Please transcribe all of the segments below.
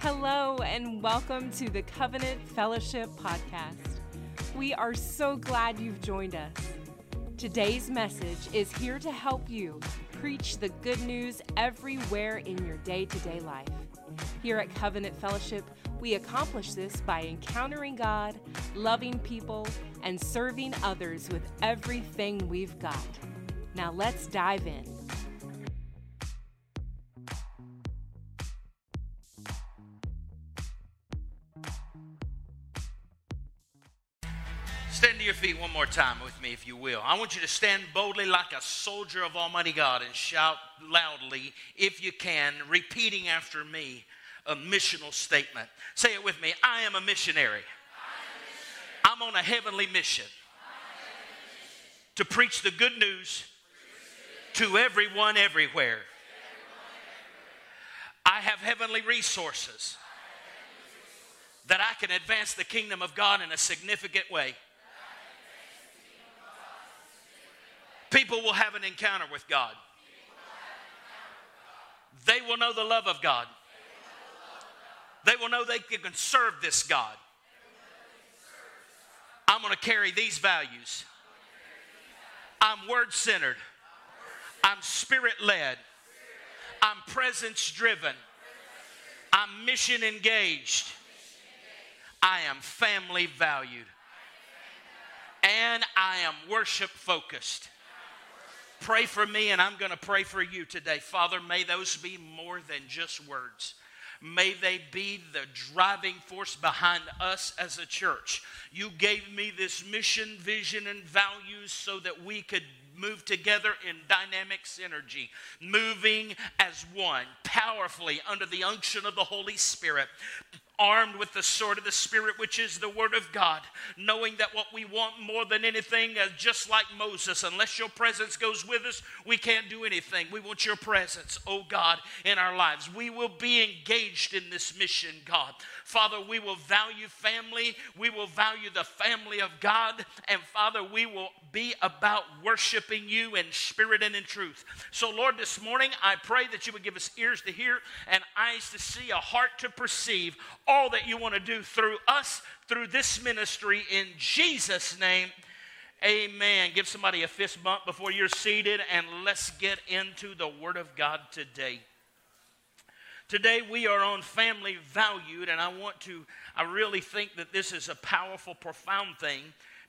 Hello, and welcome to the Covenant Fellowship Podcast. We are so glad you've joined us. Today's message is here to help you preach the good news everywhere in your day to day life. Here at Covenant Fellowship, we accomplish this by encountering God, loving people, and serving others with everything we've got. Now let's dive in. Your feet one more time with me, if you will. I want you to stand boldly like a soldier of Almighty God and shout loudly, if you can, repeating after me a missional statement. Say it with me I am a missionary. I'm on a heavenly mission to preach the good news to everyone everywhere. I have heavenly resources that I can advance the kingdom of God in a significant way. People will have an encounter with God. They will know the love of God. They will know they can serve this God. I'm going to carry these values. I'm word centered. I'm spirit led. I'm presence driven. I'm mission engaged. I am family valued. And I am worship focused. Pray for me, and I'm going to pray for you today. Father, may those be more than just words. May they be the driving force behind us as a church. You gave me this mission, vision, and values so that we could move together in dynamic synergy, moving as one, powerfully under the unction of the Holy Spirit armed with the sword of the Spirit, which is the Word of God, knowing that what we want more than anything, uh, just like Moses, unless your presence goes with us, we can't do anything. We want your presence, oh God, in our lives. We will be engaged in this mission, God. Father, we will value family, we will value the family of God, and Father, we will be about worshiping you in spirit and in truth. So, Lord, this morning I pray that you would give us ears to hear and eyes to see, a heart to perceive all that you want to do through us, through this ministry, in Jesus' name. Amen. Give somebody a fist bump before you're seated, and let's get into the Word of God today. Today we are on family valued, and I want to, I really think that this is a powerful, profound thing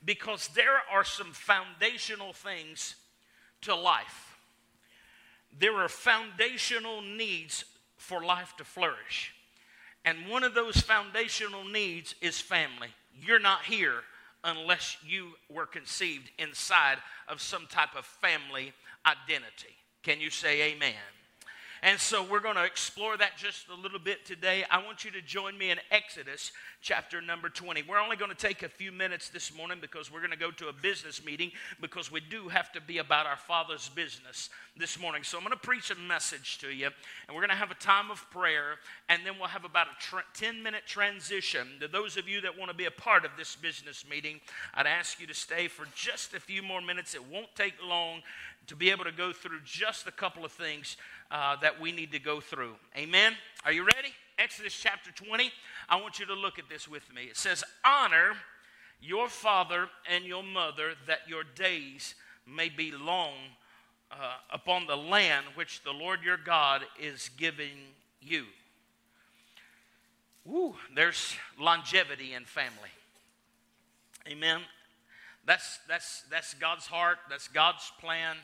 because there are some foundational things to life. There are foundational needs for life to flourish. And one of those foundational needs is family. You're not here unless you were conceived inside of some type of family identity. Can you say amen? And so we're going to explore that just a little bit today. I want you to join me in Exodus chapter number 20. We're only going to take a few minutes this morning because we're going to go to a business meeting because we do have to be about our Father's business this morning. So I'm going to preach a message to you, and we're going to have a time of prayer, and then we'll have about a tra- 10 minute transition. To those of you that want to be a part of this business meeting, I'd ask you to stay for just a few more minutes. It won't take long to be able to go through just a couple of things uh, that we need to go through. Amen? Are you ready? Exodus chapter 20. I want you to look at this with me. It says, Honor your father and your mother, that your days may be long uh, upon the land which the Lord your God is giving you. Woo, there's longevity in family. Amen. That's, that's, that's God's heart, that's God's plan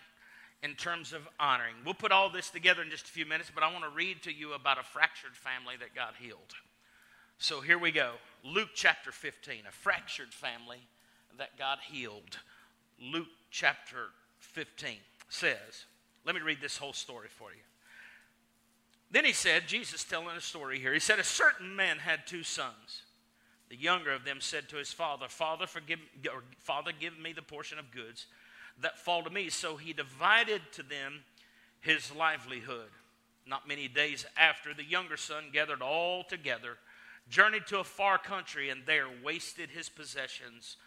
in terms of honoring. We'll put all this together in just a few minutes, but I want to read to you about a fractured family that God healed. So here we go. Luke chapter 15, a fractured family that God healed. Luke chapter 15 says, let me read this whole story for you. Then he said, Jesus telling a story here, he said, A certain man had two sons. The younger of them said to his father, Father, forgive, or, Father, give me the portion of goods that fall to me. So he divided to them his livelihood. Not many days after, the younger son gathered all together, journeyed to a far country, and there wasted his possessions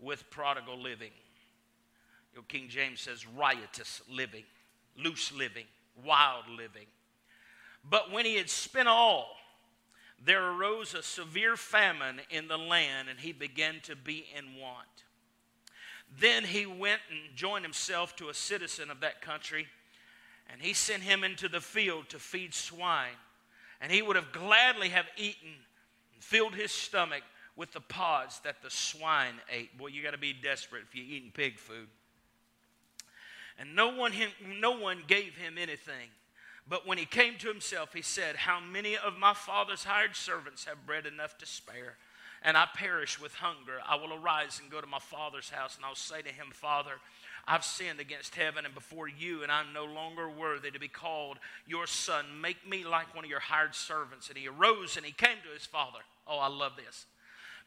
with prodigal living. Your King James says riotous living, loose living, wild living. But when he had spent all, there arose a severe famine in the land, and he began to be in want. Then he went and joined himself to a citizen of that country, and he sent him into the field to feed swine. And he would have gladly have eaten and filled his stomach with the pods that the swine ate. Boy, you got to be desperate if you're eating pig food. And no one, no one gave him anything. But when he came to himself, he said, How many of my father's hired servants have bread enough to spare? And I perish with hunger. I will arise and go to my father's house, and I'll say to him, Father, I've sinned against heaven and before you, and I'm no longer worthy to be called your son. Make me like one of your hired servants. And he arose and he came to his father. Oh, I love this.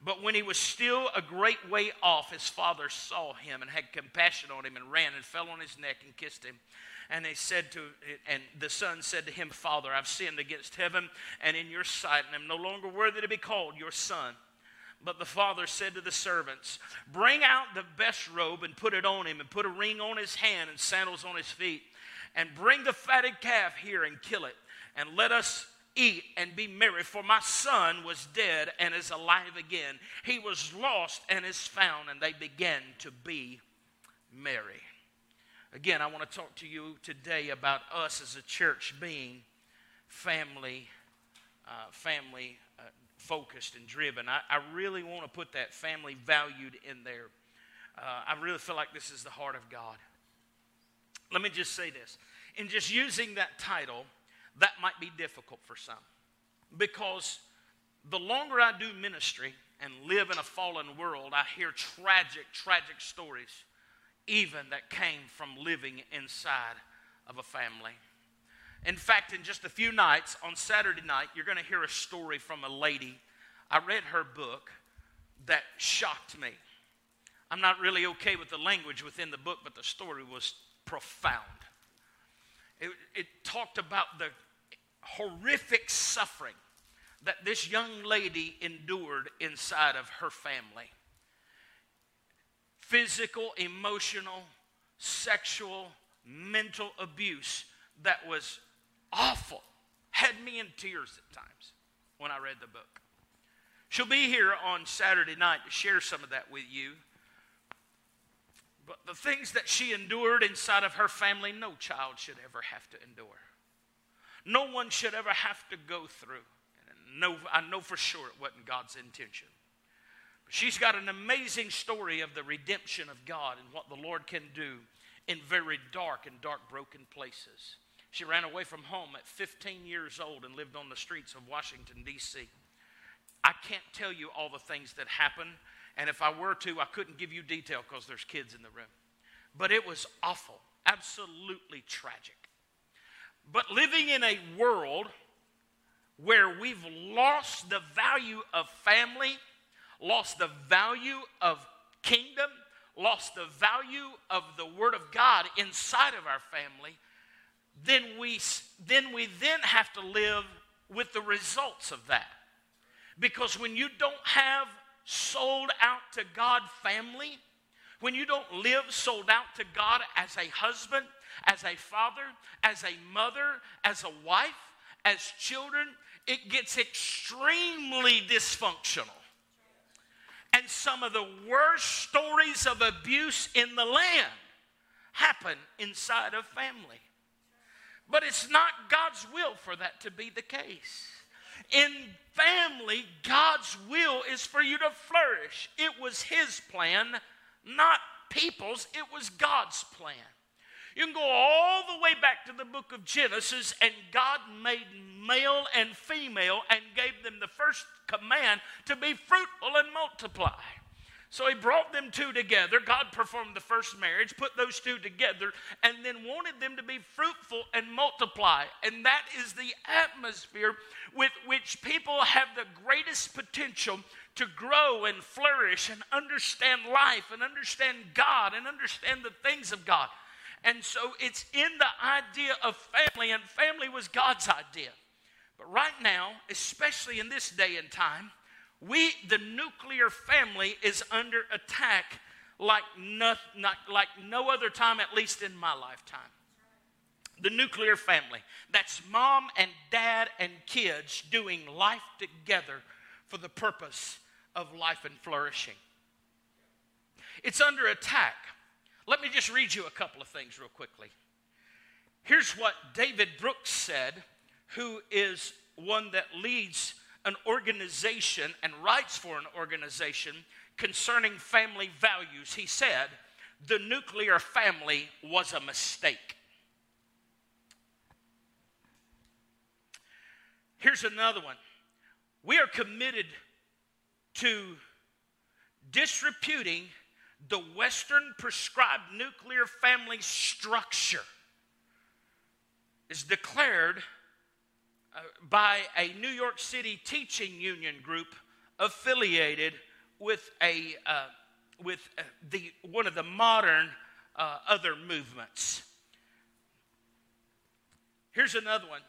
But when he was still a great way off, his father saw him and had compassion on him and ran and fell on his neck and kissed him. And they said to, and the son said to him, Father, I've sinned against heaven and in your sight, and am no longer worthy to be called your son. But the father said to the servants, Bring out the best robe and put it on him, and put a ring on his hand and sandals on his feet. And bring the fatted calf here and kill it, and let us eat and be merry. For my son was dead and is alive again. He was lost and is found, and they began to be merry. Again, I want to talk to you today about us as a church being family, uh, family focused and driven. I, I, really want to put that family valued in there. Uh, I really feel like this is the heart of God. Let me just say this. In just using that title, that might be difficult for some because the longer I do ministry and live in a fallen world, I hear tragic, tragic stories even that came from living inside of a family. In fact, in just a few nights, on Saturday night, you're going to hear a story from a lady. I read her book that shocked me. I'm not really okay with the language within the book, but the story was profound. It, it talked about the horrific suffering that this young lady endured inside of her family physical, emotional, sexual, mental abuse that was awful. Had me in tears at times when I read the book. She'll be here on Saturday night to share some of that with you. But the things that she endured inside of her family, no child should ever have to endure. No one should ever have to go through. And no, I know for sure it wasn't God's intention. But She's got an amazing story of the redemption of God and what the Lord can do in very dark and dark, broken places. She ran away from home at 15 years old and lived on the streets of Washington, D.C. I can't tell you all the things that happened, and if I were to, I couldn't give you detail because there's kids in the room. But it was awful, absolutely tragic. But living in a world where we've lost the value of family lost the value of kingdom, lost the value of the Word of God inside of our family, then we, then we then have to live with the results of that. Because when you don't have sold out to God family, when you don't live sold out to God as a husband, as a father, as a mother, as a wife, as children, it gets extremely dysfunctional. And some of the worst stories of abuse in the land happen inside of family. But it's not God's will for that to be the case. In family, God's will is for you to flourish. It was His plan, not people's, it was God's plan. You can go all the way back to the book of Genesis, and God made male and female and gave them the first command to be fruitful and multiply. So he brought them two together. God performed the first marriage, put those two together, and then wanted them to be fruitful and multiply. And that is the atmosphere with which people have the greatest potential to grow and flourish and understand life and understand God and understand the things of God. And so it's in the idea of family, and family was God's idea. But right now, especially in this day and time, we, the nuclear family, is under attack like no, not, like no other time, at least in my lifetime. the nuclear family. That's mom and dad and kids doing life together for the purpose of life and flourishing. It's under attack. Let me just read you a couple of things real quickly. Here's what David Brooks said, who is one that leads an organization and writes for an organization concerning family values. He said, The nuclear family was a mistake. Here's another one. We are committed to disreputing the Western prescribed nuclear family structure is declared by a New York City teaching union group affiliated with a uh, with uh, the one of the modern uh, other movements. Here's another one.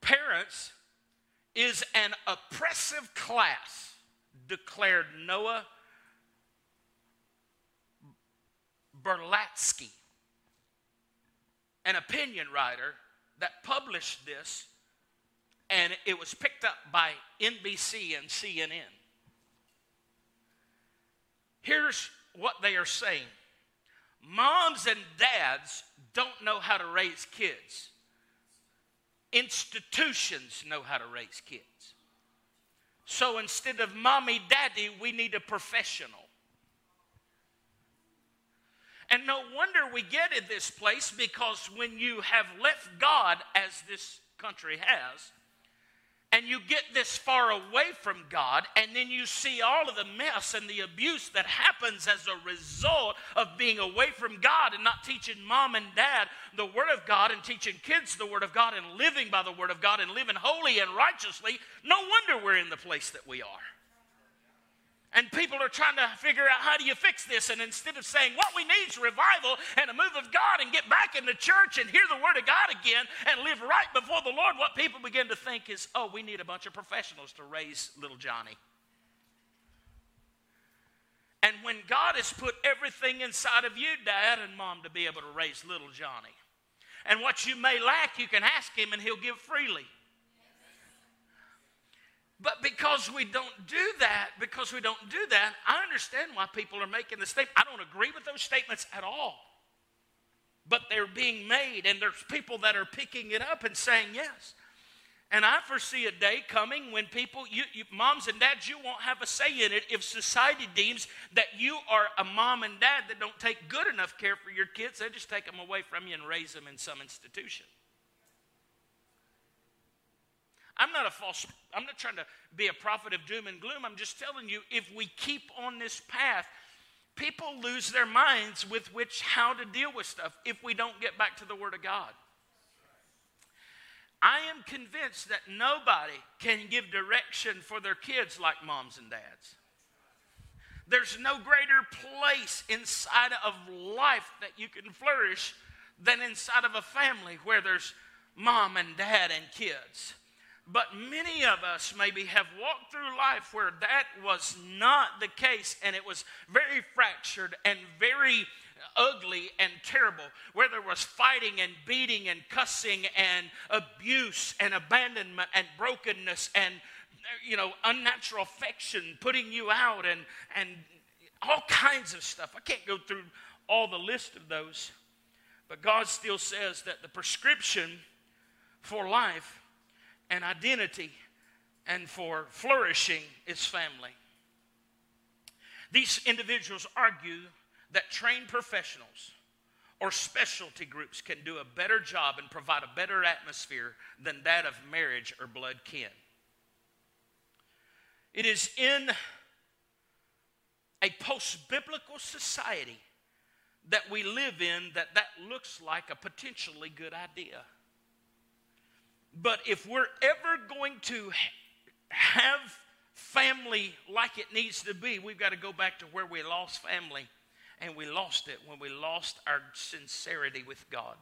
Parents is an oppressive class, declared Noah Berlatsky, an opinion writer that published this, and it was picked up by NBC and CNN. Here's what they are saying moms and dads don't know how to raise kids, institutions know how to raise kids. So instead of mommy, daddy, we need a professional. And no wonder we get in this place because when you have left God, as this country has, and you get this far away from God, and then you see all of the mess and the abuse that happens as a result of being away from God and not teaching mom and dad the Word of God and teaching kids the Word of God and living by the Word of God and living holy and righteously, no wonder we're in the place that we are. And people are trying to figure out how do you fix this. And instead of saying what we need is revival and a move of God and get back in the church and hear the word of God again and live right before the Lord, what people begin to think is, oh, we need a bunch of professionals to raise little Johnny. And when God has put everything inside of you, dad and mom, to be able to raise little Johnny, and what you may lack, you can ask him and he'll give freely. But because we don't do that, because we don't do that, I understand why people are making the statement. I don't agree with those statements at all. But they're being made, and there's people that are picking it up and saying yes. And I foresee a day coming when people, you, you, moms and dads, you won't have a say in it if society deems that you are a mom and dad that don't take good enough care for your kids. They just take them away from you and raise them in some institution. I'm not a false, I'm not trying to be a prophet of doom and gloom. I'm just telling you, if we keep on this path, people lose their minds with which how to deal with stuff if we don't get back to the Word of God. I am convinced that nobody can give direction for their kids like moms and dads. There's no greater place inside of life that you can flourish than inside of a family where there's mom and dad and kids. But many of us maybe have walked through life where that was not the case and it was very fractured and very ugly and terrible, where there was fighting and beating and cussing and abuse and abandonment and brokenness and you know unnatural affection putting you out and and all kinds of stuff. I can't go through all the list of those. But God still says that the prescription for life and identity and for flourishing its family. These individuals argue that trained professionals or specialty groups can do a better job and provide a better atmosphere than that of marriage or blood kin. It is in a post biblical society that we live in that that looks like a potentially good idea. But if we're ever going to have family like it needs to be, we've got to go back to where we lost family. And we lost it when we lost our sincerity with God.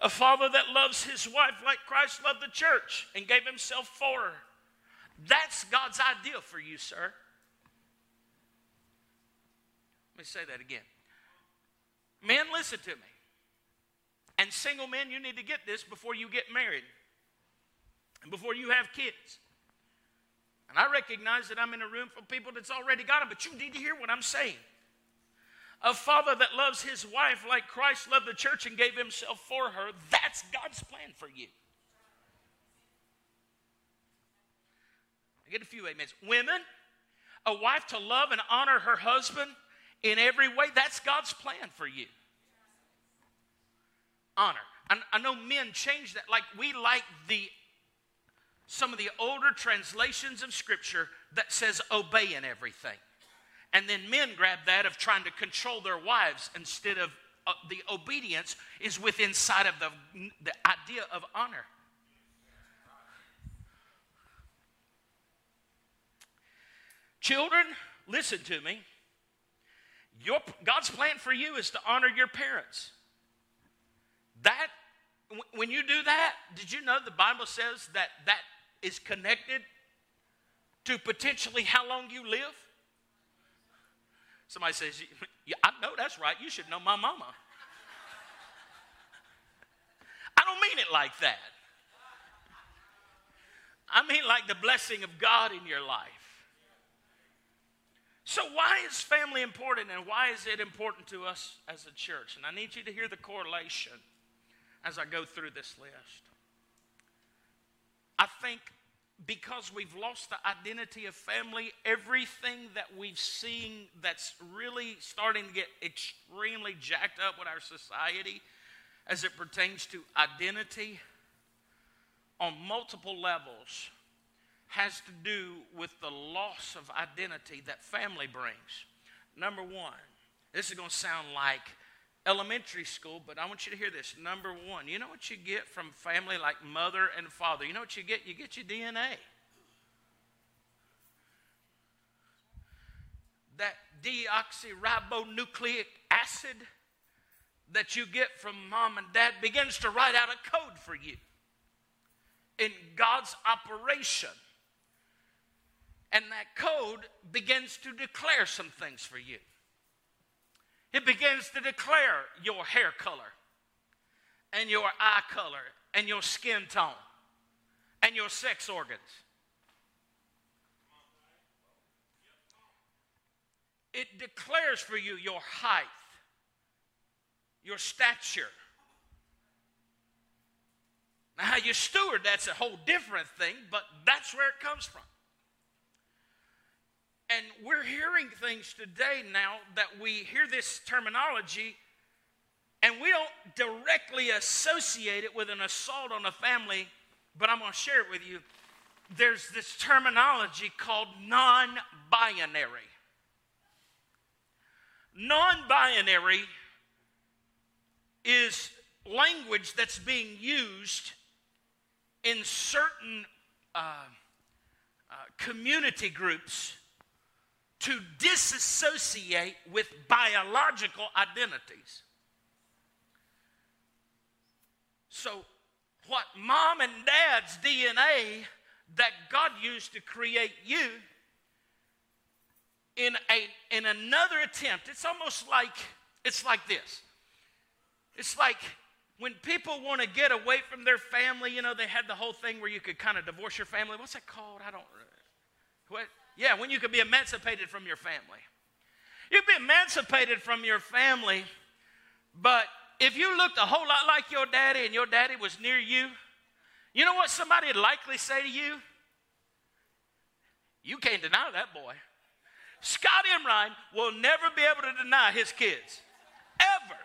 A father that loves his wife like Christ loved the church and gave himself for her. That's God's ideal for you, sir. Let me say that again. Men, listen to me. And single men, you need to get this before you get married and before you have kids. And I recognize that I'm in a room full of people that's already got them, but you need to hear what I'm saying. A father that loves his wife like Christ loved the church and gave himself for her, that's God's plan for you. I get a few amens. Women, a wife to love and honor her husband in every way, that's God's plan for you. Honor. I, I know men change that. Like we like the some of the older translations of scripture that says obey in everything. And then men grab that of trying to control their wives instead of uh, the obedience is within sight of the, the idea of honor. Children, listen to me. Your, God's plan for you is to honor your parents. That, when you do that, did you know the Bible says that that is connected to potentially how long you live? Somebody says, yeah, I know that's right. You should know my mama. I don't mean it like that. I mean like the blessing of God in your life. So, why is family important and why is it important to us as a church? And I need you to hear the correlation as I go through this list. I think because we've lost the identity of family, everything that we've seen that's really starting to get extremely jacked up with our society as it pertains to identity on multiple levels has to do with the loss of identity that family brings. Number one, this is going to sound like elementary school, but I want you to hear this. Number one, you know what you get from family like mother and father? You know what you get? You get your DNA. That deoxyribonucleic acid that you get from mom and dad begins to write out a code for you in God's operation. And that code begins to declare some things for you. It begins to declare your hair color and your eye color and your skin tone and your sex organs. It declares for you your height, your stature. Now, how you steward, that's a whole different thing, but that's where it comes from. And we're hearing things today now that we hear this terminology and we don't directly associate it with an assault on a family, but I'm going to share it with you. There's this terminology called non binary. Non binary is language that's being used in certain uh, uh, community groups to disassociate with biological identities. So, what mom and dad's DNA that God used to create you in a in another attempt, it's almost like it's like this. It's like when people want to get away from their family, you know, they had the whole thing where you could kind of divorce your family. What's that called? I don't. What? Yeah, when you could be emancipated from your family. You'd be emancipated from your family, but if you looked a whole lot like your daddy and your daddy was near you, you know what somebody would likely say to you? You can't deny that boy. Scott Imrine will never be able to deny his kids. Ever.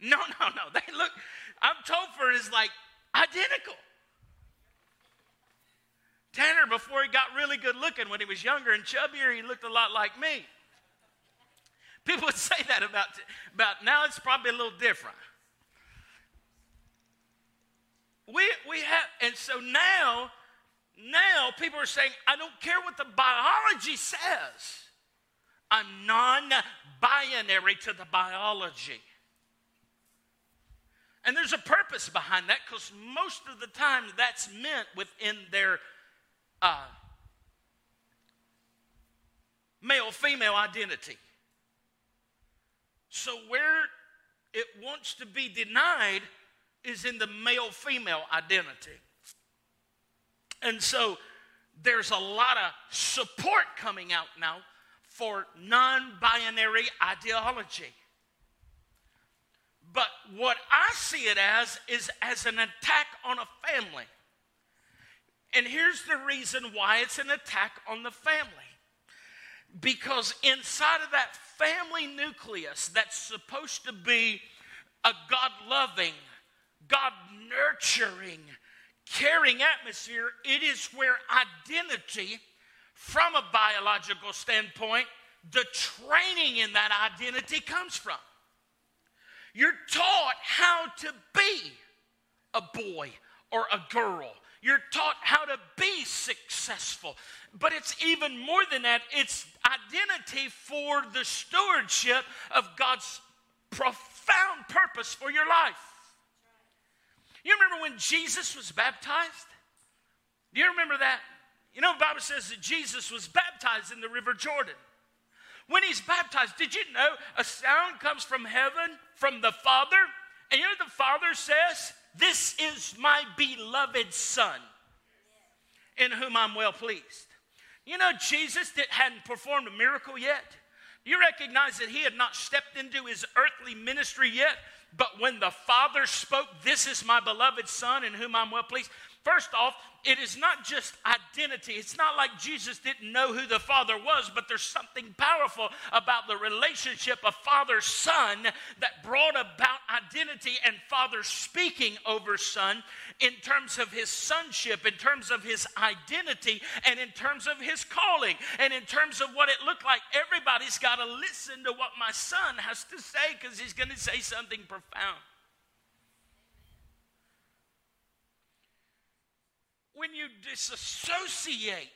No, no, no. They look, I'm Topher is like identical. Tanner, before he got really good looking, when he was younger and chubbier, he looked a lot like me. People would say that about, about now it's probably a little different. We, we have, and so now, now people are saying, I don't care what the biology says. I'm non binary to the biology. And there's a purpose behind that because most of the time that's meant within their uh, male female identity. So, where it wants to be denied is in the male female identity. And so there's a lot of support coming out now for non binary ideology. But what I see it as is as an attack on a family. And here's the reason why it's an attack on the family. Because inside of that family nucleus that's supposed to be a God loving, God nurturing, caring atmosphere, it is where identity, from a biological standpoint, the training in that identity comes from. You're taught how to be a boy or a girl. You're taught how to be successful. But it's even more than that, it's identity for the stewardship of God's profound purpose for your life. You remember when Jesus was baptized? Do you remember that? You know, the Bible says that Jesus was baptized in the River Jordan. When he's baptized, did you know a sound comes from heaven, from the Father? And you know what the Father says? This is my beloved Son, in whom I'm well pleased. You know, Jesus that hadn't performed a miracle yet. You recognize that he had not stepped into his earthly ministry yet, but when the Father spoke, This is my beloved Son in whom I'm well pleased. First off, it is not just identity. It's not like Jesus didn't know who the Father was, but there's something powerful about the relationship of Father Son that brought about identity and Father speaking over Son in terms of his sonship, in terms of his identity, and in terms of his calling, and in terms of what it looked like. Everybody's got to listen to what my son has to say because he's going to say something profound. When you disassociate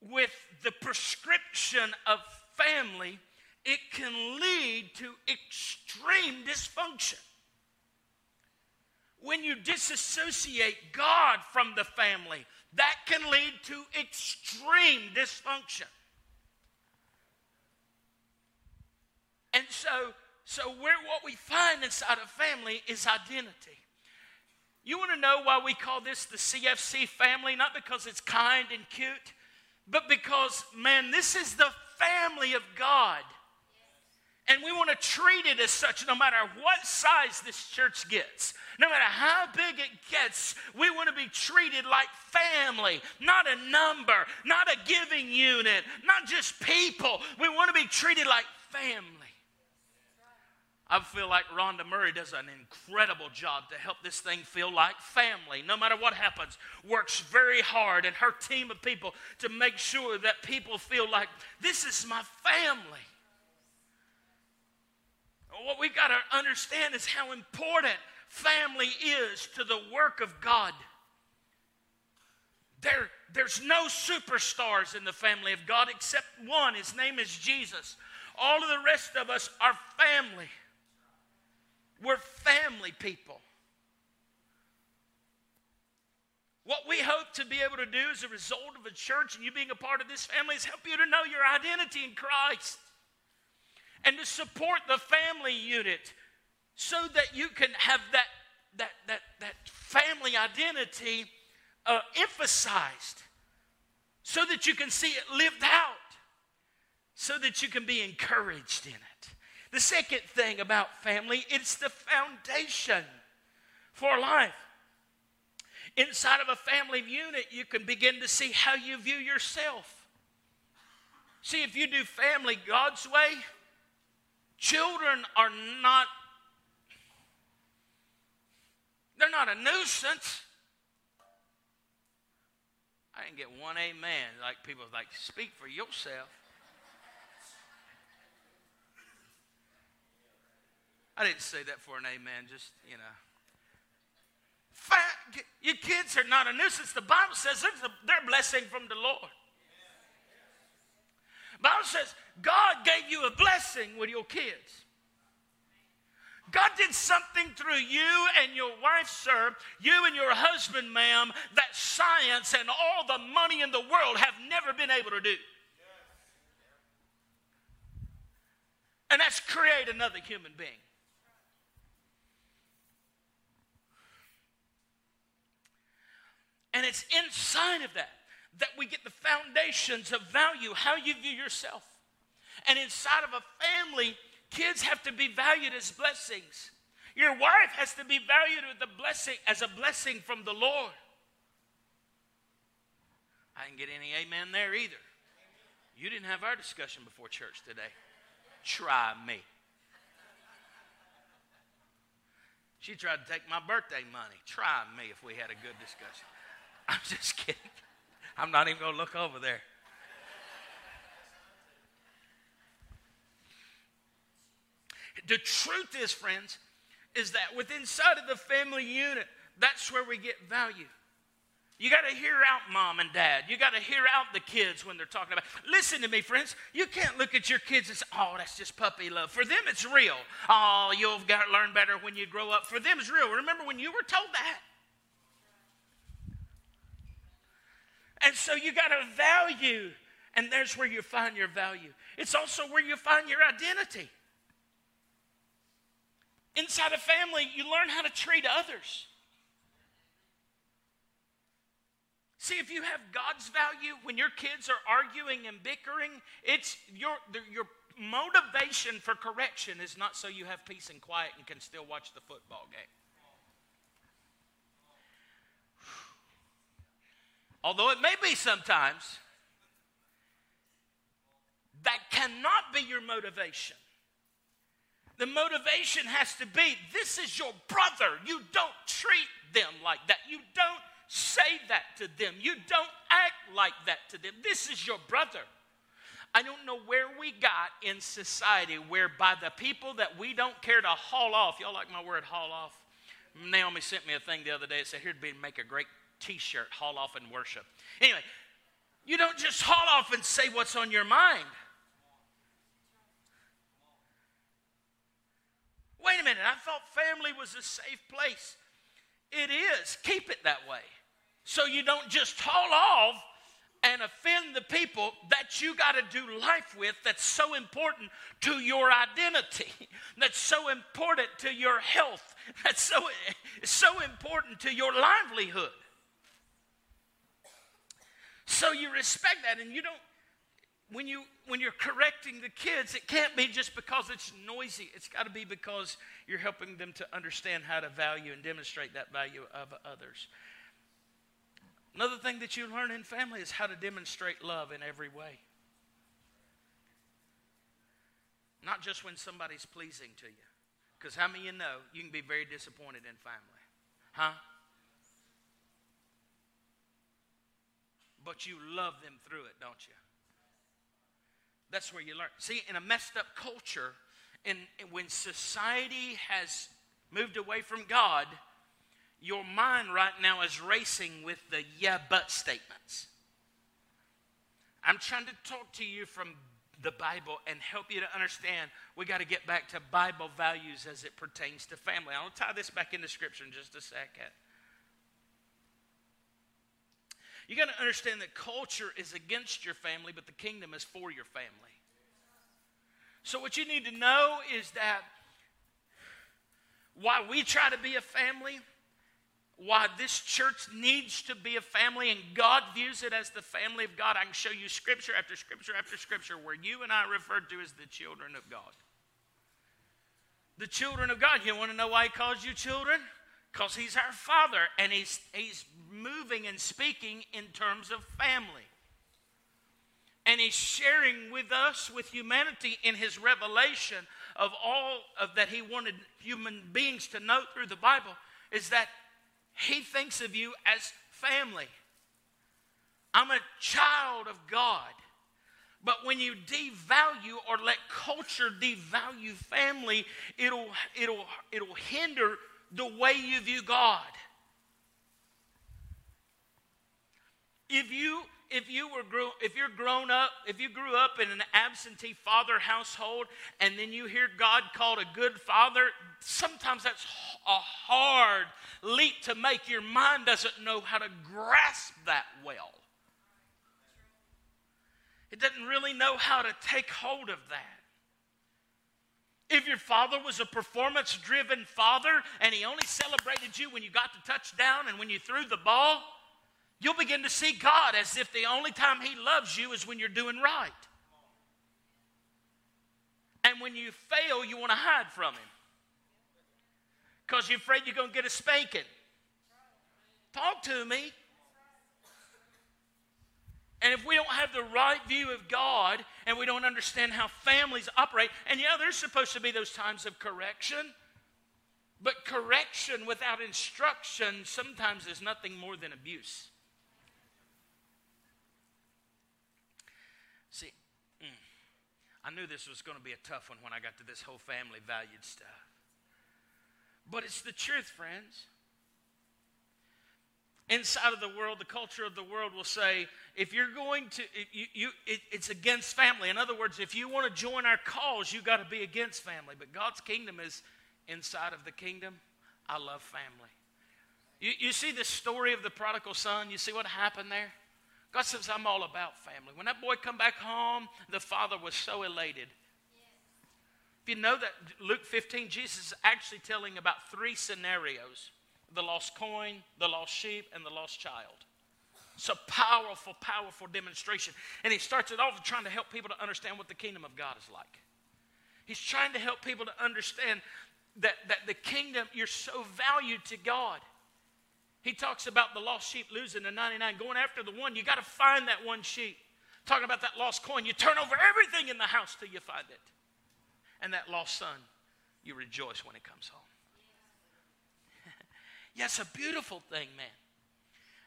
with the prescription of family, it can lead to extreme dysfunction. When you disassociate God from the family, that can lead to extreme dysfunction. And so, so where what we find inside a family is identity. You want to know why we call this the CFC family? Not because it's kind and cute, but because, man, this is the family of God. And we want to treat it as such no matter what size this church gets. No matter how big it gets, we want to be treated like family, not a number, not a giving unit, not just people. We want to be treated like family. I feel like Rhonda Murray does an incredible job to help this thing feel like family. No matter what happens, works very hard and her team of people to make sure that people feel like this is my family. What we got to understand is how important family is to the work of God. There, there's no superstars in the family of God except one. His name is Jesus. All of the rest of us are family. We're family people. What we hope to be able to do as a result of a church and you being a part of this family is help you to know your identity in Christ and to support the family unit so that you can have that, that, that, that family identity uh, emphasized, so that you can see it lived out, so that you can be encouraged in it. The second thing about family, it's the foundation for life. Inside of a family unit, you can begin to see how you view yourself. See, if you do family God's way, children are not they're not a nuisance. I didn't get one amen. Like people like, speak for yourself. I didn't say that for an amen, just, you know. Fact, your kids are not a nuisance. The Bible says they're, they're blessing from the Lord. Bible says God gave you a blessing with your kids. God did something through you and your wife, sir, you and your husband, ma'am, that science and all the money in the world have never been able to do. And that's create another human being. And it's inside of that that we get the foundations of value, how you view yourself. And inside of a family, kids have to be valued as blessings. Your wife has to be valued with a blessing as a blessing from the Lord. I didn't get any amen there either. You didn't have our discussion before church today. Try me. She tried to take my birthday money. Try me if we had a good discussion. I'm just kidding. I'm not even going to look over there. The truth is, friends, is that within inside of the family unit, that's where we get value. You got to hear out mom and dad. You got to hear out the kids when they're talking about. Listen to me, friends. You can't look at your kids and say, "Oh, that's just puppy love." For them, it's real. Oh, you'll learn better when you grow up. For them, it's real. Remember when you were told that? And so you got a value, and there's where you find your value. It's also where you find your identity. Inside a family, you learn how to treat others. See, if you have God's value when your kids are arguing and bickering, it's your, your motivation for correction is not so you have peace and quiet and can still watch the football game. Although it may be sometimes, that cannot be your motivation. The motivation has to be this is your brother. You don't treat them like that. You don't say that to them. You don't act like that to them. This is your brother. I don't know where we got in society whereby the people that we don't care to haul off, y'all like my word haul off? Naomi sent me a thing the other day. It said, Here'd be make a great t shirt, haul off and worship. Anyway, you don't just haul off and say what's on your mind. Wait a minute, I thought family was a safe place. It is. Keep it that way. So you don't just haul off and offend the people that you got to do life with that's so important to your identity, that's so important to your health, that's so, so important to your livelihood. So you respect that and you don't when you when you're correcting the kids, it can't be just because it's noisy. It's got to be because you're helping them to understand how to value and demonstrate that value of others. Another thing that you learn in family is how to demonstrate love in every way. Not just when somebody's pleasing to you. Because how many of you know you can be very disappointed in family? Huh? But you love them through it, don't you? That's where you learn. See, in a messed up culture, and when society has moved away from God, your mind right now is racing with the yeah, but statements. I'm trying to talk to you from the Bible and help you to understand we got to get back to Bible values as it pertains to family. I'll tie this back into Scripture in just a second. You got to understand that culture is against your family, but the kingdom is for your family. So, what you need to know is that while we try to be a family, why this church needs to be a family and God views it as the family of God, I can show you scripture after scripture after scripture where you and I referred to as the children of God. The children of God. You want to know why He calls you children? Because He's our Father and He's, he's moving and speaking in terms of family. And he's sharing with us, with humanity, in his revelation of all of that he wanted human beings to know through the Bible, is that he thinks of you as family. I'm a child of God. But when you devalue or let culture devalue family, it'll, it'll, it'll hinder the way you view God. If you if you were grew, if you're grown up, if you grew up in an absentee father household and then you hear God called a good father, sometimes that's a hard leap to make. Your mind doesn't know how to grasp that well. It doesn't really know how to take hold of that. If your father was a performance driven father and he only celebrated you when you got the touchdown and when you threw the ball, You'll begin to see God as if the only time He loves you is when you're doing right. And when you fail, you want to hide from Him because you're afraid you're going to get a spanking. Talk to me. And if we don't have the right view of God and we don't understand how families operate, and yeah, there's supposed to be those times of correction, but correction without instruction sometimes is nothing more than abuse. See, mm, I knew this was going to be a tough one when I got to this whole family valued stuff. But it's the truth, friends. Inside of the world, the culture of the world will say, if you're going to, you, you, it, it's against family. In other words, if you want to join our cause, you got to be against family. But God's kingdom is inside of the kingdom. I love family. You, you see the story of the prodigal son? You see what happened there? God says, I'm all about family. When that boy come back home, the father was so elated. If you know that Luke 15, Jesus is actually telling about three scenarios the lost coin, the lost sheep, and the lost child. It's a powerful, powerful demonstration. And he starts it off trying to help people to understand what the kingdom of God is like. He's trying to help people to understand that, that the kingdom, you're so valued to God. He talks about the lost sheep losing the 99, going after the one. You got to find that one sheep. Talking about that lost coin. You turn over everything in the house till you find it. And that lost son, you rejoice when it comes home. It's a beautiful thing, man.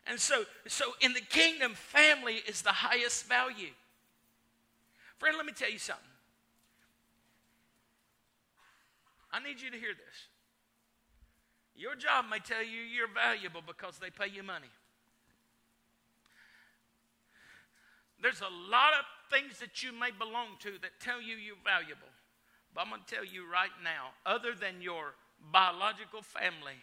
And so, so in the kingdom, family is the highest value. Friend, let me tell you something. I need you to hear this. Your job may tell you you're valuable because they pay you money. There's a lot of things that you may belong to that tell you you're valuable. But I'm going to tell you right now, other than your biological family,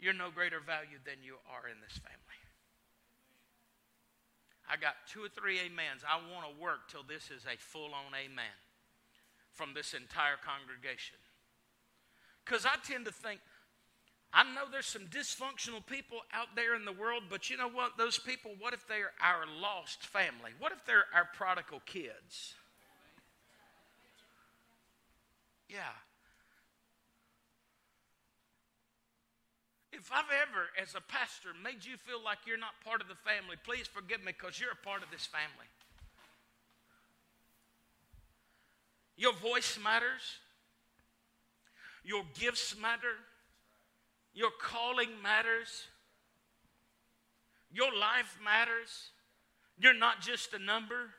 you're no greater value than you are in this family. I got two or three amens. I want to work till this is a full on amen from this entire congregation. Because I tend to think, I know there's some dysfunctional people out there in the world, but you know what? Those people, what if they're our lost family? What if they're our prodigal kids? Yeah. If I've ever, as a pastor, made you feel like you're not part of the family, please forgive me because you're a part of this family. Your voice matters. Your gifts matter. Your calling matters. Your life matters. You're not just a number.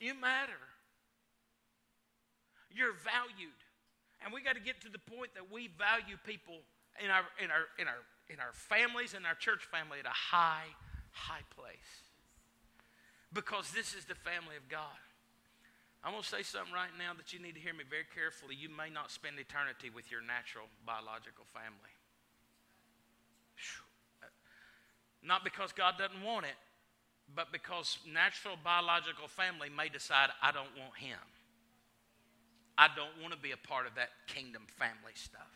You matter. You're valued. And we got to get to the point that we value people in our, in, our, in, our, in our families and our church family at a high, high place. Because this is the family of God. I'm going to say something right now that you need to hear me very carefully. You may not spend eternity with your natural biological family. Not because God doesn't want it, but because natural biological family may decide, I don't want him. I don't want to be a part of that kingdom family stuff.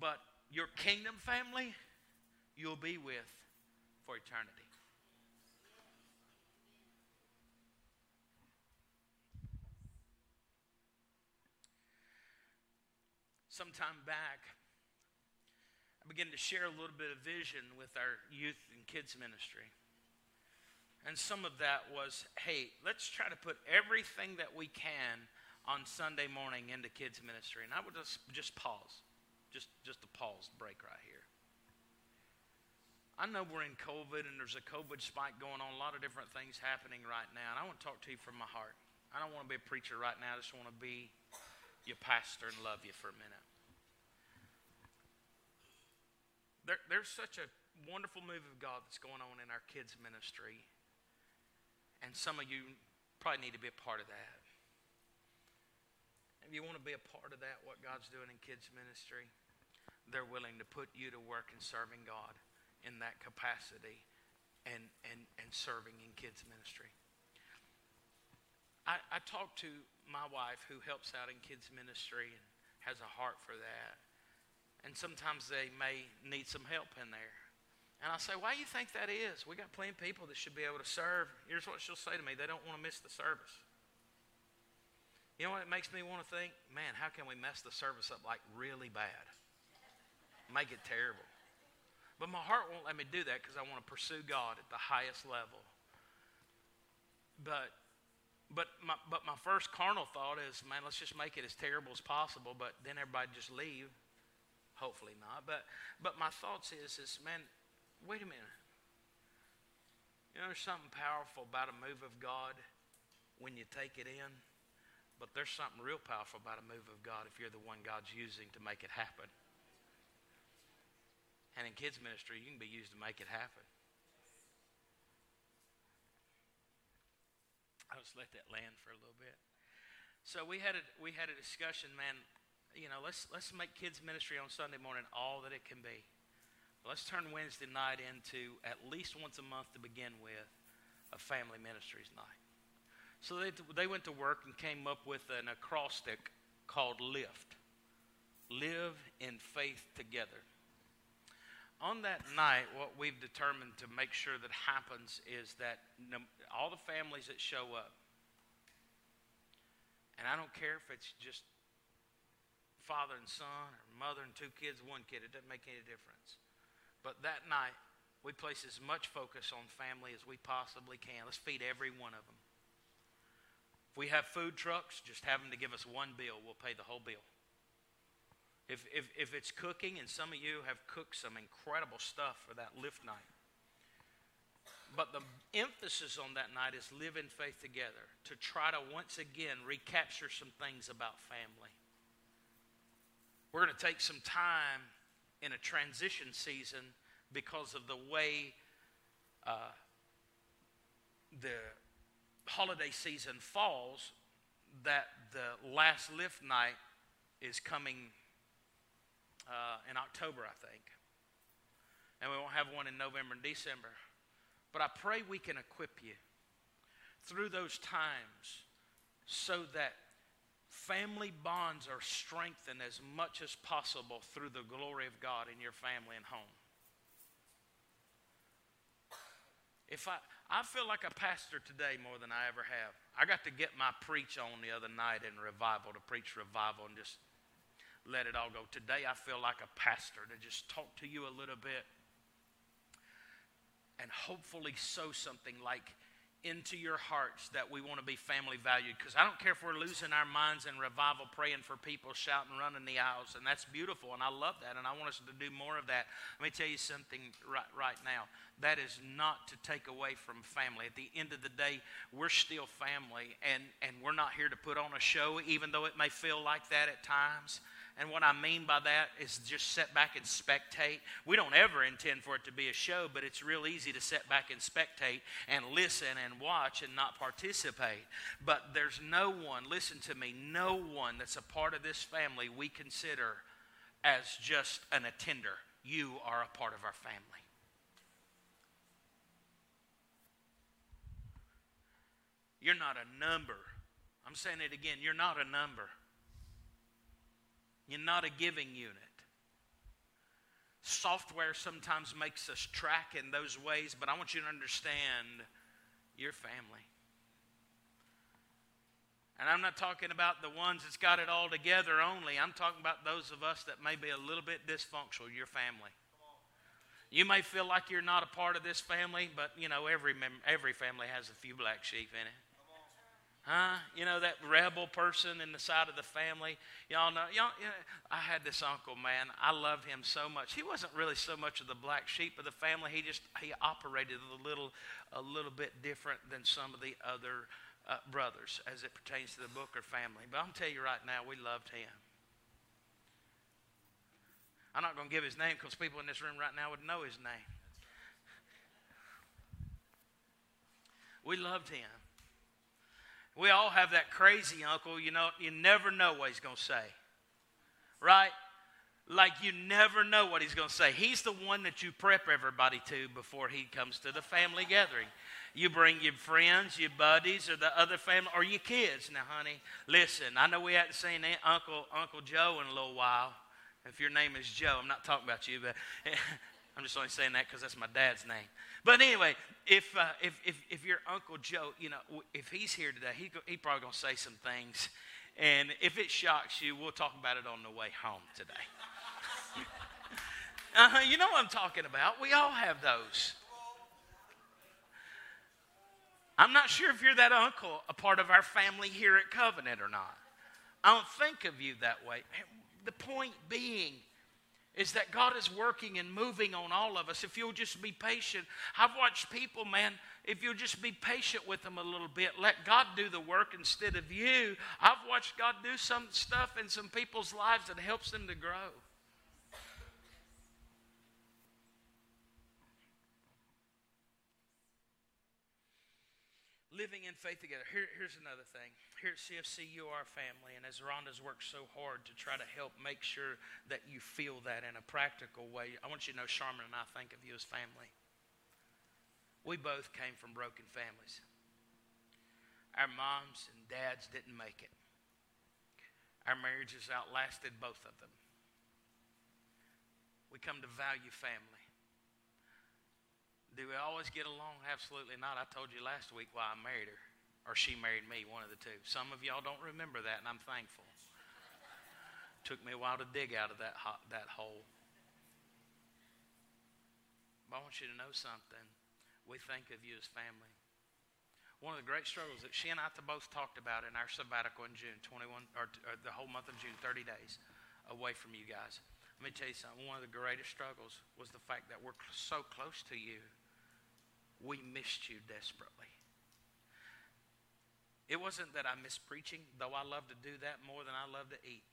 But your kingdom family, you'll be with for eternity. Sometime back, I began to share a little bit of vision with our youth and kids ministry. And some of that was, hey, let's try to put everything that we can on Sunday morning into kids ministry. And I would just just pause. Just just a pause break right here. I know we're in COVID and there's a COVID spike going on, a lot of different things happening right now. And I want to talk to you from my heart. I don't want to be a preacher right now. I just want to be your pastor and love you for a minute. There, there's such a wonderful move of God that's going on in our kids' ministry. And some of you probably need to be a part of that. If you want to be a part of that, what God's doing in kids' ministry, they're willing to put you to work in serving God in that capacity and, and, and serving in kids' ministry. I, I talked to my wife who helps out in kids' ministry and has a heart for that. And sometimes they may need some help in there. And I say, why do you think that is? We got plenty of people that should be able to serve. Here's what she'll say to me they don't want to miss the service. You know what it makes me want to think? Man, how can we mess the service up like really bad? Make it terrible. But my heart won't let me do that because I want to pursue God at the highest level. But but my, but my first carnal thought is, man, let's just make it as terrible as possible, but then everybody just leave. Hopefully not. But but my thoughts is is man, wait a minute. You know, there's something powerful about a move of God when you take it in. But there's something real powerful about a move of God if you're the one God's using to make it happen. And in kids' ministry, you can be used to make it happen. I'll just let that land for a little bit. So we had a, we had a discussion, man. You know, let's, let's make kids' ministry on Sunday morning all that it can be. Let's turn Wednesday night into at least once a month to begin with a family ministries night. So they, they went to work and came up with an acrostic called LIFT Live in Faith Together. On that night, what we've determined to make sure that happens is that all the families that show up, and I don't care if it's just father and son or mother and two kids, one kid, it doesn't make any difference. But that night, we place as much focus on family as we possibly can. Let's feed every one of them. If we have food trucks, just have them to give us one bill. We'll pay the whole bill. If, if, if it's cooking, and some of you have cooked some incredible stuff for that lift night. But the emphasis on that night is live in faith together to try to once again recapture some things about family. We're going to take some time in a transition season because of the way uh, the holiday season falls, that the last lift night is coming uh, in October, I think. And we won't have one in November and December. But I pray we can equip you through those times so that family bonds are strengthened as much as possible through the glory of God in your family and home. If I, I feel like a pastor today more than I ever have. I got to get my preach on the other night in revival to preach revival and just let it all go. Today, I feel like a pastor to just talk to you a little bit and hopefully sow something like into your hearts that we want to be family valued. Because I don't care if we're losing our minds in revival, praying for people, shouting, running the aisles, and that's beautiful, and I love that, and I want us to do more of that. Let me tell you something right, right now. That is not to take away from family. At the end of the day, we're still family, and, and we're not here to put on a show, even though it may feel like that at times. And what I mean by that is just sit back and spectate. We don't ever intend for it to be a show, but it's real easy to sit back and spectate and listen and watch and not participate. But there's no one, listen to me, no one that's a part of this family we consider as just an attender. You are a part of our family. You're not a number. I'm saying it again. You're not a number. You're not a giving unit. Software sometimes makes us track in those ways, but I want you to understand your family. And I'm not talking about the ones that's got it all together only. I'm talking about those of us that may be a little bit dysfunctional, your family. You may feel like you're not a part of this family, but you know every mem- every family has a few black sheep in it. Huh? You know, that rebel person in the side of the family. Y'all know, y'all, you know, I had this uncle, man. I loved him so much. He wasn't really so much of the black sheep of the family. He just, he operated a little, a little bit different than some of the other uh, brothers as it pertains to the Booker family. But I'm tell you right now, we loved him. I'm not going to give his name because people in this room right now would know his name. We loved him. We all have that crazy uncle, you know, you never know what he's going to say. Right? Like you never know what he's going to say. He's the one that you prep everybody to before he comes to the family gathering. You bring your friends, your buddies, or the other family, or your kids. Now, honey, listen. I know we haven't seen Uncle Uncle Joe in a little while. If your name is Joe, I'm not talking about you, but I'm just only saying that because that's my dad's name. But anyway, if, uh, if, if, if your Uncle Joe, you know, if he's here today, he, he probably going to say some things. And if it shocks you, we'll talk about it on the way home today. uh-huh, you know what I'm talking about. We all have those. I'm not sure if you're that uncle, a part of our family here at Covenant or not. I don't think of you that way. The point being is that God is working and moving on all of us. If you'll just be patient, I've watched people, man, if you'll just be patient with them a little bit, let God do the work instead of you. I've watched God do some stuff in some people's lives that helps them to grow. living in faith together. Here, here's another thing. Here at CFC, you are family, and as Rhonda's worked so hard to try to help make sure that you feel that in a practical way, I want you to know Charmin and I think of you as family. We both came from broken families. Our moms and dads didn't make it. Our marriages outlasted both of them. We come to value family. Do we always get along? Absolutely not. I told you last week why I married her, or she married me, one of the two. Some of y'all don't remember that, and I'm thankful. Took me a while to dig out of that, that hole. But I want you to know something. We think of you as family. One of the great struggles that she and I both talked about in our sabbatical in June, 21, or, or the whole month of June, 30 days away from you guys. Let me tell you something. One of the greatest struggles was the fact that we're so close to you we missed you desperately. It wasn't that I missed preaching, though I love to do that more than I love to eat.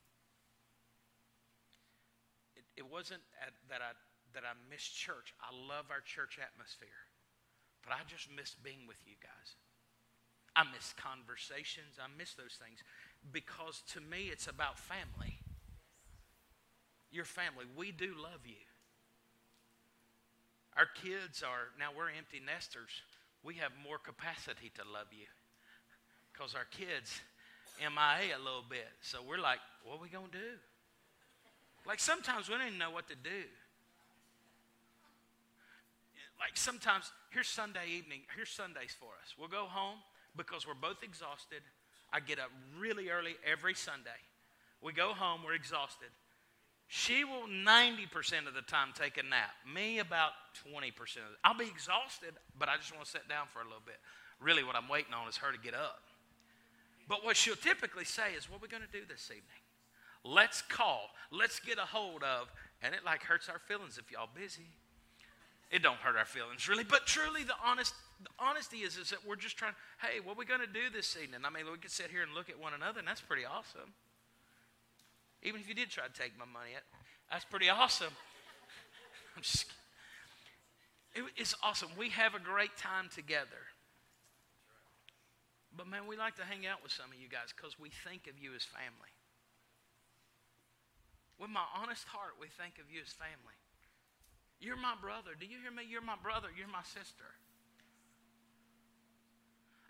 It, it wasn't that I, that I missed church. I love our church atmosphere. But I just miss being with you guys. I miss conversations. I miss those things because to me it's about family. Your family. We do love you. Our kids are, now we're empty nesters. We have more capacity to love you because our kids MIA a little bit. So we're like, what are we going to do? Like sometimes we don't even know what to do. Like sometimes, here's Sunday evening, here's Sundays for us. We'll go home because we're both exhausted. I get up really early every Sunday. We go home, we're exhausted. She will 90% of the time take a nap. Me, about 20% of it. I'll be exhausted, but I just want to sit down for a little bit. Really, what I'm waiting on is her to get up. But what she'll typically say is, What are we going to do this evening? Let's call. Let's get a hold of. And it like hurts our feelings if y'all busy. It don't hurt our feelings really, but truly the honest the honesty is, is that we're just trying, hey, what are we going to do this evening? I mean, we could sit here and look at one another, and that's pretty awesome. Even if you did try to take my money, that's pretty awesome. Just, it, it's awesome. We have a great time together. But man, we like to hang out with some of you guys because we think of you as family. With my honest heart, we think of you as family. You're my brother. Do you hear me? You're my brother. You're my sister.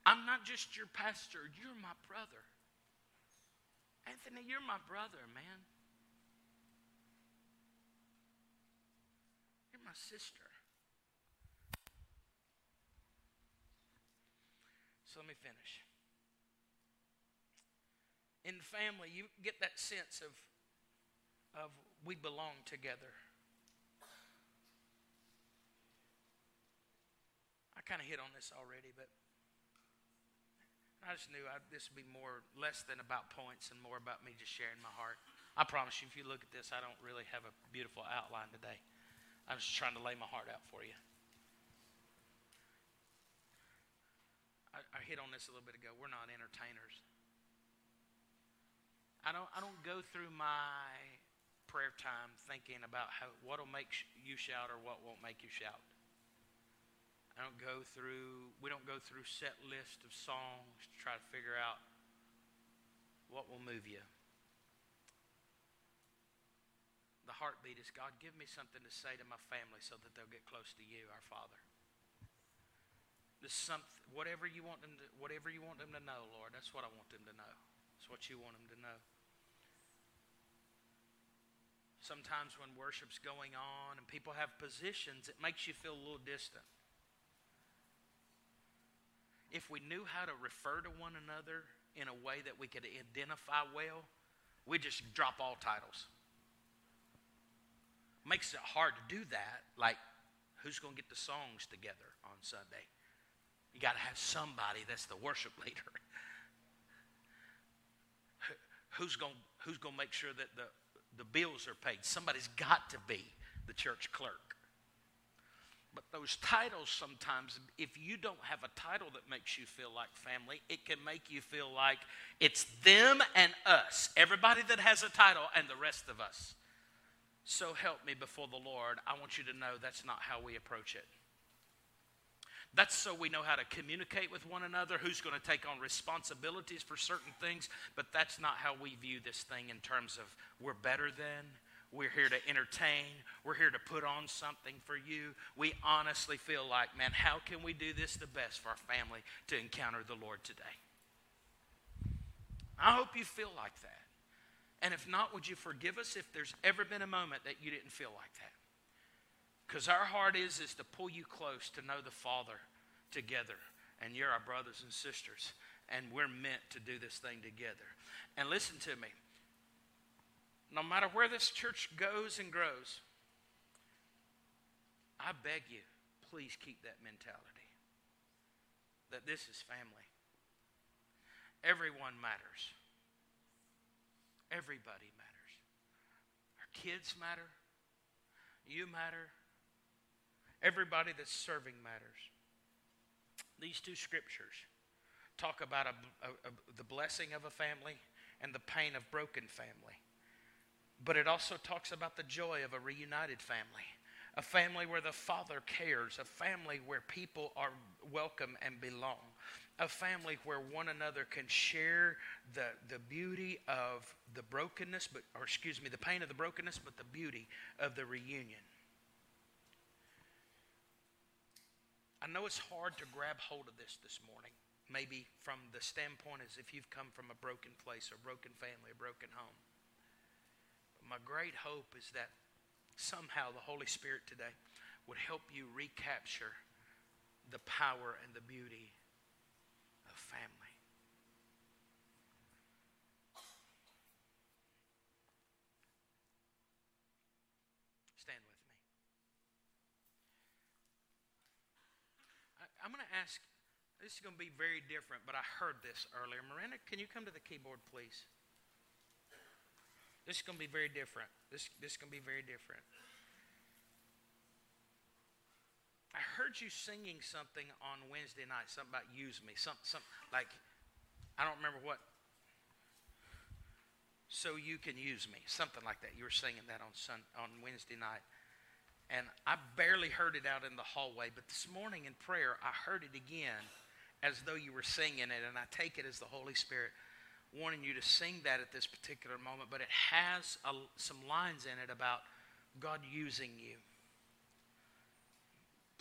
I'm not just your pastor, you're my brother. Anthony, you're my brother, man. You're my sister. So let me finish. In family, you get that sense of, of we belong together. I kind of hit on this already, but I just knew I'd, this would be more, less than about points and more about me just sharing my heart. I promise you, if you look at this, I don't really have a beautiful outline today. I'm just trying to lay my heart out for you. I, I hit on this a little bit ago. We're not entertainers. I don't, I don't go through my prayer time thinking about how, what'll make you shout or what won't make you shout. I don't go through, we don't go through set list of songs to try to figure out what will move you. The heartbeat is God, give me something to say to my family so that they'll get close to you, our Father. Just some, whatever you want them to, whatever you want them to know, Lord. That's what I want them to know. That's what you want them to know. Sometimes when worship's going on and people have positions, it makes you feel a little distant. If we knew how to refer to one another in a way that we could identify well, we just drop all titles. Makes it hard to do that. Like, who's going to get the songs together on Sunday? You got to have somebody that's the worship leader. who's going who's going to make sure that the the bills are paid. Somebody's got to be the church clerk. But those titles sometimes, if you don't have a title that makes you feel like family, it can make you feel like it's them and us. Everybody that has a title and the rest of us. So help me before the Lord. I want you to know that's not how we approach it. That's so we know how to communicate with one another, who's going to take on responsibilities for certain things, but that's not how we view this thing in terms of we're better than, we're here to entertain, we're here to put on something for you. We honestly feel like, man, how can we do this the best for our family to encounter the Lord today? I hope you feel like that. And if not, would you forgive us if there's ever been a moment that you didn't feel like that? Because our heart is is to pull you close to know the Father together. And you're our brothers and sisters. And we're meant to do this thing together. And listen to me. No matter where this church goes and grows, I beg you, please keep that mentality that this is family. Everyone matters. Everybody matters. Our kids matter. You matter. Everybody that's serving matters. These two scriptures talk about a, a, a, the blessing of a family and the pain of broken family. But it also talks about the joy of a reunited family, a family where the father cares, a family where people are welcome and belong, a family where one another can share the, the beauty of the brokenness, but, or excuse me, the pain of the brokenness, but the beauty of the reunion. I know it's hard to grab hold of this this morning, maybe from the standpoint as if you've come from a broken place a broken family, a broken home. But my great hope is that somehow the Holy Spirit today would help you recapture the power and the beauty of family. I'm going to ask, this is going to be very different, but I heard this earlier. Miranda, can you come to the keyboard, please? This is going to be very different. This, this is going to be very different. I heard you singing something on Wednesday night, something about use me, some, some, like, I don't remember what. So you can use me, something like that. You were singing that on sun, on Wednesday night. And I barely heard it out in the hallway, but this morning in prayer, I heard it again as though you were singing it. And I take it as the Holy Spirit wanting you to sing that at this particular moment. But it has a, some lines in it about God using you.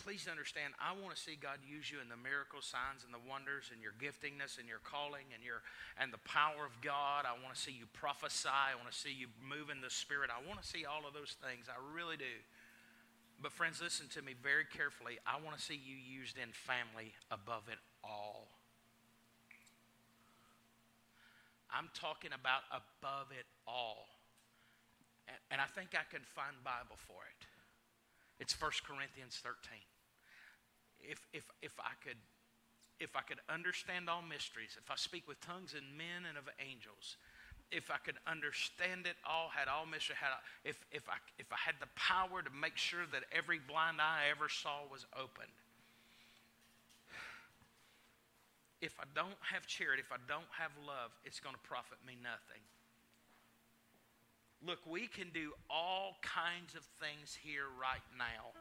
Please understand, I want to see God use you in the miracle signs and the wonders and your giftingness and your calling and your and the power of God. I want to see you prophesy. I want to see you move in the Spirit. I want to see all of those things. I really do. But, friends, listen to me very carefully. I want to see you used in family above it all. I'm talking about above it all. And I think I can find Bible for it. It's 1 Corinthians 13. If, if, if, I could, if I could understand all mysteries, if I speak with tongues and men and of angels, if I could understand it all, had all mystery, had if, if, I, if I had the power to make sure that every blind eye I ever saw was opened. If I don't have charity, if I don't have love, it's going to profit me nothing. Look, we can do all kinds of things here right now.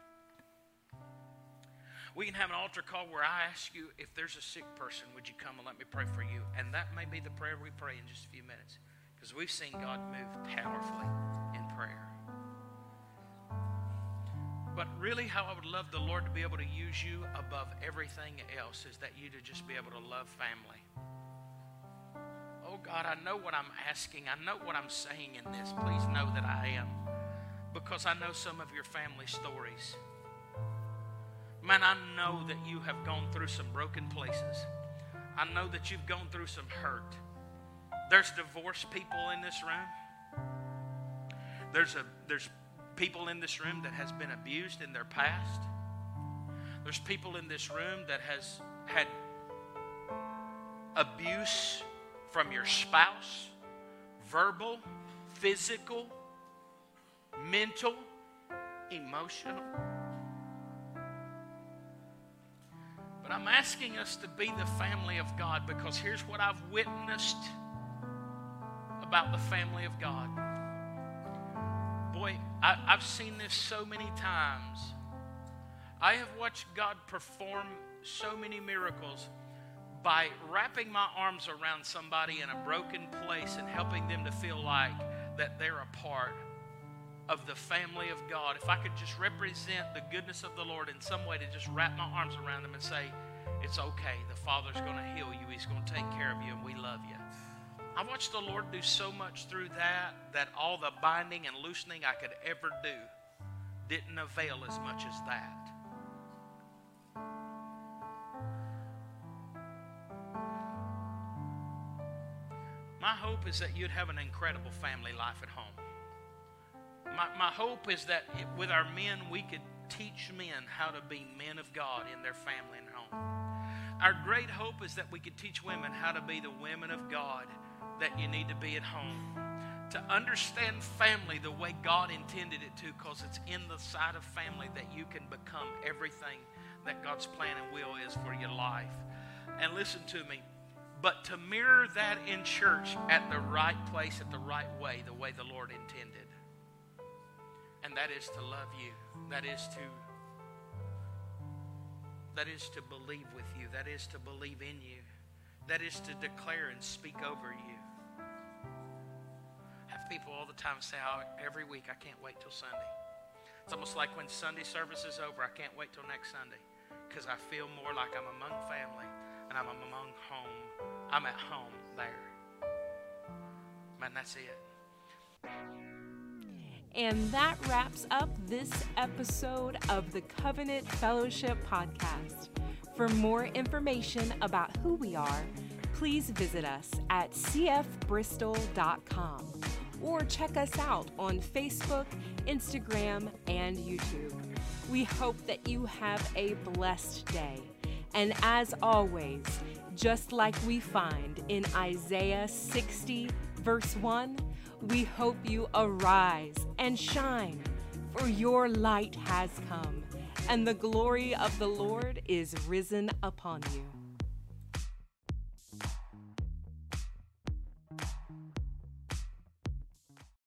We can have an altar call where I ask you if there's a sick person, would you come and let me pray for you? And that may be the prayer we pray in just a few minutes. Because we've seen God move powerfully in prayer. But really, how I would love the Lord to be able to use you above everything else is that you to just be able to love family. Oh God, I know what I'm asking. I know what I'm saying in this. Please know that I am. Because I know some of your family stories. Man, I know that you have gone through some broken places. I know that you've gone through some hurt. There's divorced people in this room. There's a there's people in this room that has been abused in their past. There's people in this room that has had abuse from your spouse, verbal, physical, mental, emotional. But I'm asking us to be the family of God because here's what I've witnessed about the family of God. Boy, I, have seen this so many times. I have watched God perform so many miracles by wrapping my arms around somebody in a broken place and helping them to feel like that they're a part of the family of God. If I could just represent the goodness of the Lord in some way to just wrap my arms around them and say, It's okay. The Father's going to heal you, He's going to take care of you, and we love you. I watched the Lord do so much through that that all the binding and loosening I could ever do didn't avail as much as that. My hope is that you'd have an incredible family life at home. My, my hope is that with our men, we could teach men how to be men of God in their family and home. Our great hope is that we could teach women how to be the women of God that you need to be at home. To understand family the way God intended it to, because it's in the side of family that you can become everything that God's plan and will is for your life. And listen to me, but to mirror that in church at the right place, at the right way, the way the Lord intended. And that is to love you. That is to that is to believe with you. That is to believe in you. That is to declare and speak over you I have people all the time say, oh, every week, I can't wait till Sunday. It's almost like when Sunday service is over, I can't wait till next Sunday because I feel more like I'm among family and I'm among home. I'm at home there. Man, that's it. And that wraps up this episode of the Covenant Fellowship Podcast. For more information about who we are, please visit us at cfbristol.com or check us out on Facebook, Instagram, and YouTube. We hope that you have a blessed day. And as always, just like we find in Isaiah 60, verse 1, we hope you arise and shine, for your light has come, and the glory of the Lord is risen upon you.